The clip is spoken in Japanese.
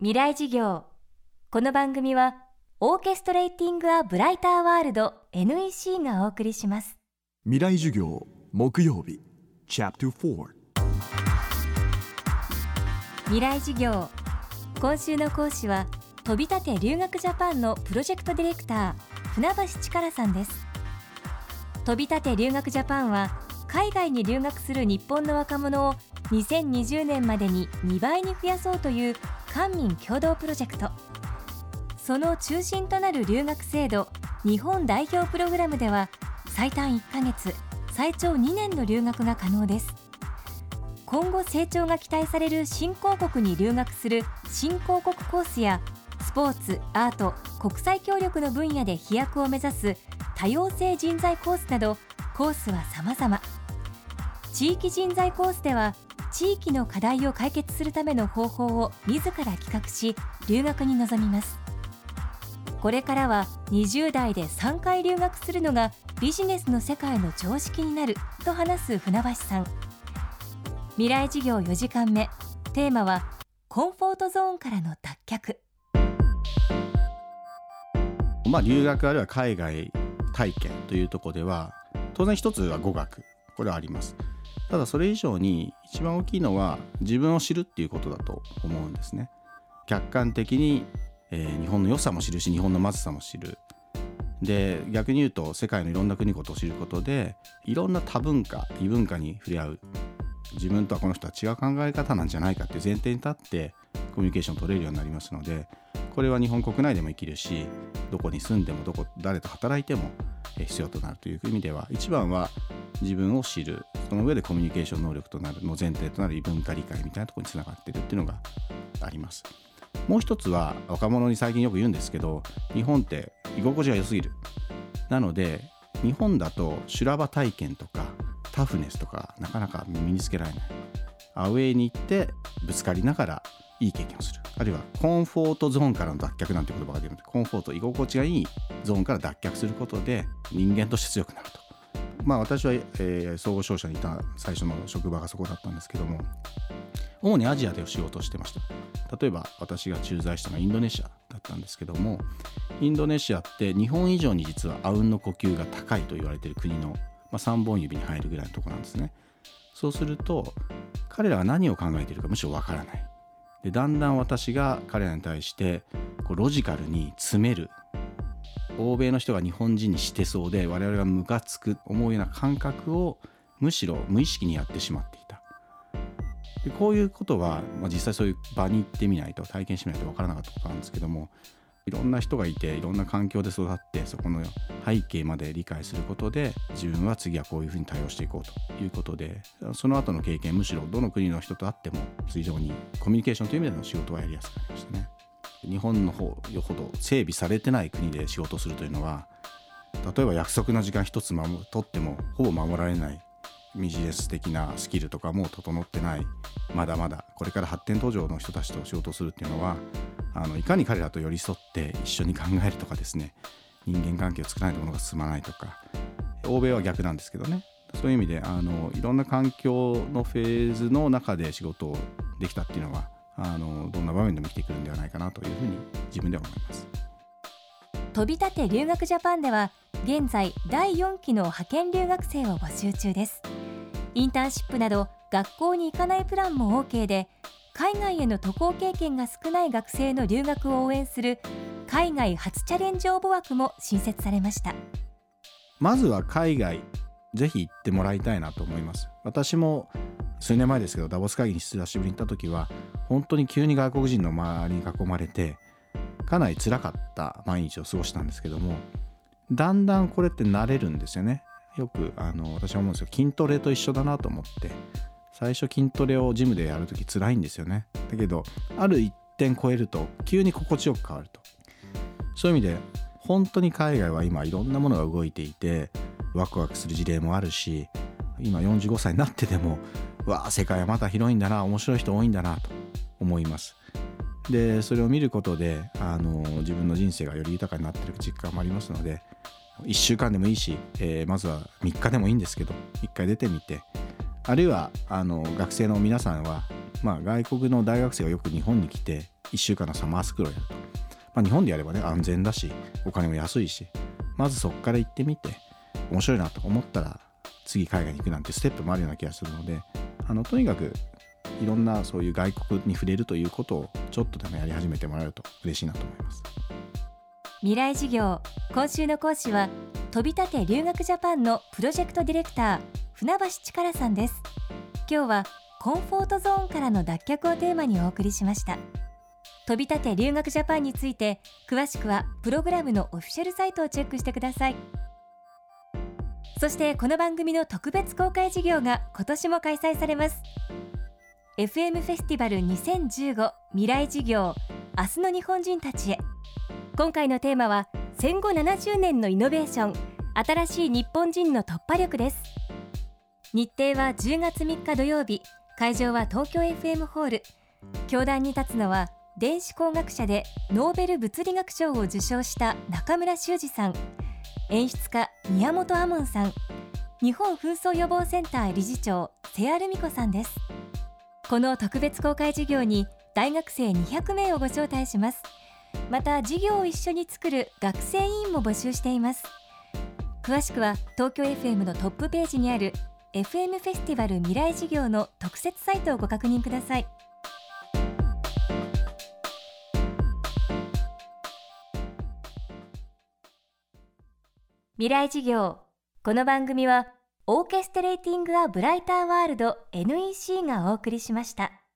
未来事業。この番組はオーケストレーティング・ア・ブライター・ワールド NEC がお送りします。未来授業木曜日チャプター4未来事業。今週の講師は飛び立て留学ジャパンのプロジェクトディレクター船橋力さんです。飛び立て留学ジャパンは海外に留学する日本の若者を2020年までに2倍に増やそうという官民共同プロジェクト。その中心となる留学制度日本代表プログラムでは最短1ヶ月最長2年の留学が可能です。今後成長が期待される新興国に留学する新興国コースやスポーツアート国際協力の分野で飛躍を目指す多様性人材コースなどコースは様々。地域人材コースでは地域の課題を解決するための方法を自ら企画し留学に臨みます。これからは20代で3回留学するのがビジネスの世界の常識になると話す船橋さん。未来事業4時間目。テーマはコンフォートゾーンからの脱却。まあ留学あるいは海外体験というとこでは当然一つは語学。これはあります。ただそれ以上に一番大きいのは自分を知るっていうことだと思うんですね。客観的に、えー、日本の良さも知るし日本のまずさも知る。で逆に言うと世界のいろんな国ことを知ることでいろんな多文化異文化に触れ合う自分とはこの人は違う考え方なんじゃないかっていう前提に立ってコミュニケーション取れるようになりますのでこれは日本国内でも生きるしどこに住んでもどこ誰と働いても必要となるという意味では一番は自分を知るその上でコミュニケーション能力となるの前提となる異文化理解みたいなところにつながってるっていうのがあります。もう一つは若者に最近よく言うんですけど日本って居心地が良すぎる。なので日本だと修羅場体験とかタフネスとかなかなか身につけられない。アウェイに行ってぶつかりながらいい経験をするあるいはコンフォートゾーンからの脱却なんて言葉が出るのでコンフォート居心地がいいゾーンから脱却することで人間として強くなるとまあ私は、えー、総合商社にいた最初の職場がそこだったんですけども主にアジアで仕事をしてました。例えば私が駐在したのはインドネシアだったんですけどもインドネシアって日本以上に実はあうんの呼吸が高いと言われてる国の、まあ、3本指に入るぐらいのとこなんですね。そうすると彼らが何を考えているかむしろわからない。でだんだん私が彼らに対してこうロジカルに詰める。欧米の人が日本人にしてそうで我々がムカつく思うような感覚をむしろ無意識にやってしまっていたでこういうことは、まあ、実際そういう場に行ってみないと体験してみないと分からなかったことなんですけどもいろんな人がいていろんな環境で育ってそこの背景まで理解することで自分は次はこういうふうに対応していこうということでその後の経験むしろどの国の人と会っても非常にコミュニケーションという意味での仕事はやりやすくなりましたね。日本の方よほど整備されてない国で仕事するというのは例えば約束の時間一つ守取ってもほぼ守られないビジネス的なスキルとかも整ってない。まだまだこれから発展途上の人たちと仕事するっていうのはあのいかに彼らと寄り添って一緒に考えるとかですね。人間関係を作らないとものが進まないとか。欧米は逆なんですけどね。そういう意味であのいろんな環境のフェーズの中で仕事をできたっていうのはあのどんな場面でも生きてくるんではないかなというふうに自分では思います。飛び立て留学ジャパンでは現在第4期の派遣留学生を募集中です。インターンシップなど学校に行かないプランも OK で海外への渡航経験が少ない学生の留学を応援する海外初チャレンジ応募枠も新設されました。まずは海外ぜひ行ってもらいたいなと思います。私も数年前ですけどダボス会議に久しぶりに行った時は本当に急に外国人の周りに囲まれてかなり辛かった毎日を過ごしたんですけどもだんだんこれって慣れるんですよね。よくあの私は思うんですよ。筋トレと一緒だなと思って最初筋トレをジムでやるとき辛いんですよね。だけどある一点超えると急に心地よく変わると。そういう意味で本当に海外は今いろんなものが動いていてワクワクする事例もあるし今45歳になってでもわあ世界はまた広いんだな面白い人多いんだなと思います。でそれを見ることであの自分の人生がより豊かになってる実感もありますので1週間でもいいし、えー、まずは3日でもいいんですけど1回出てみてあるいはあの学生の皆さんは、まあ、外国の大学生がよく日本に来て1週間のサマースクロールやる。と、まあ、日本でやればね安全だしお金も安いしまずそこから行ってみて面白いなと思ったら次海外に行くなんてステップもあるような気がするのであのとにかくいろんなそういう外国に触れるということをちょっとでもやり始めてもらえると嬉しいなと思います。未来事業今週の講師は飛び立て留学ジャパンのプロジェクトディレクター船橋力さんです。今日はコンフォートゾーンからの脱却をテーマにお送りしました。飛び立て留学ジャパンについて詳しくはプログラムのオフィシャルサイトをチェックしてください。そしてこの番組の特別公開事業が今年も開催されます。FM フェスティバル2015未来事業明日の日本人たちへ。今回のテーマは戦後70年のイノベーション新しい日本人の突破力です。日程は10月3日土曜日会場は東京 FM ホール。教壇に立つのは電子工学者でノーベル物理学賞を受賞した中村修二さん。演出家宮本亞門さん。日本紛争予防センター理事長瀬谷留美子さんです。この特別公開授業に大学生200名をご招待します。また授業を一緒に作る学生委員も募集しています。詳しくは東京 FM のトップページにある FM フェスティバル未来事業の特設サイトをご確認ください。未来事業この番組はオーケストレーティング・ア・ブライター・ワールド NEC がお送りしました。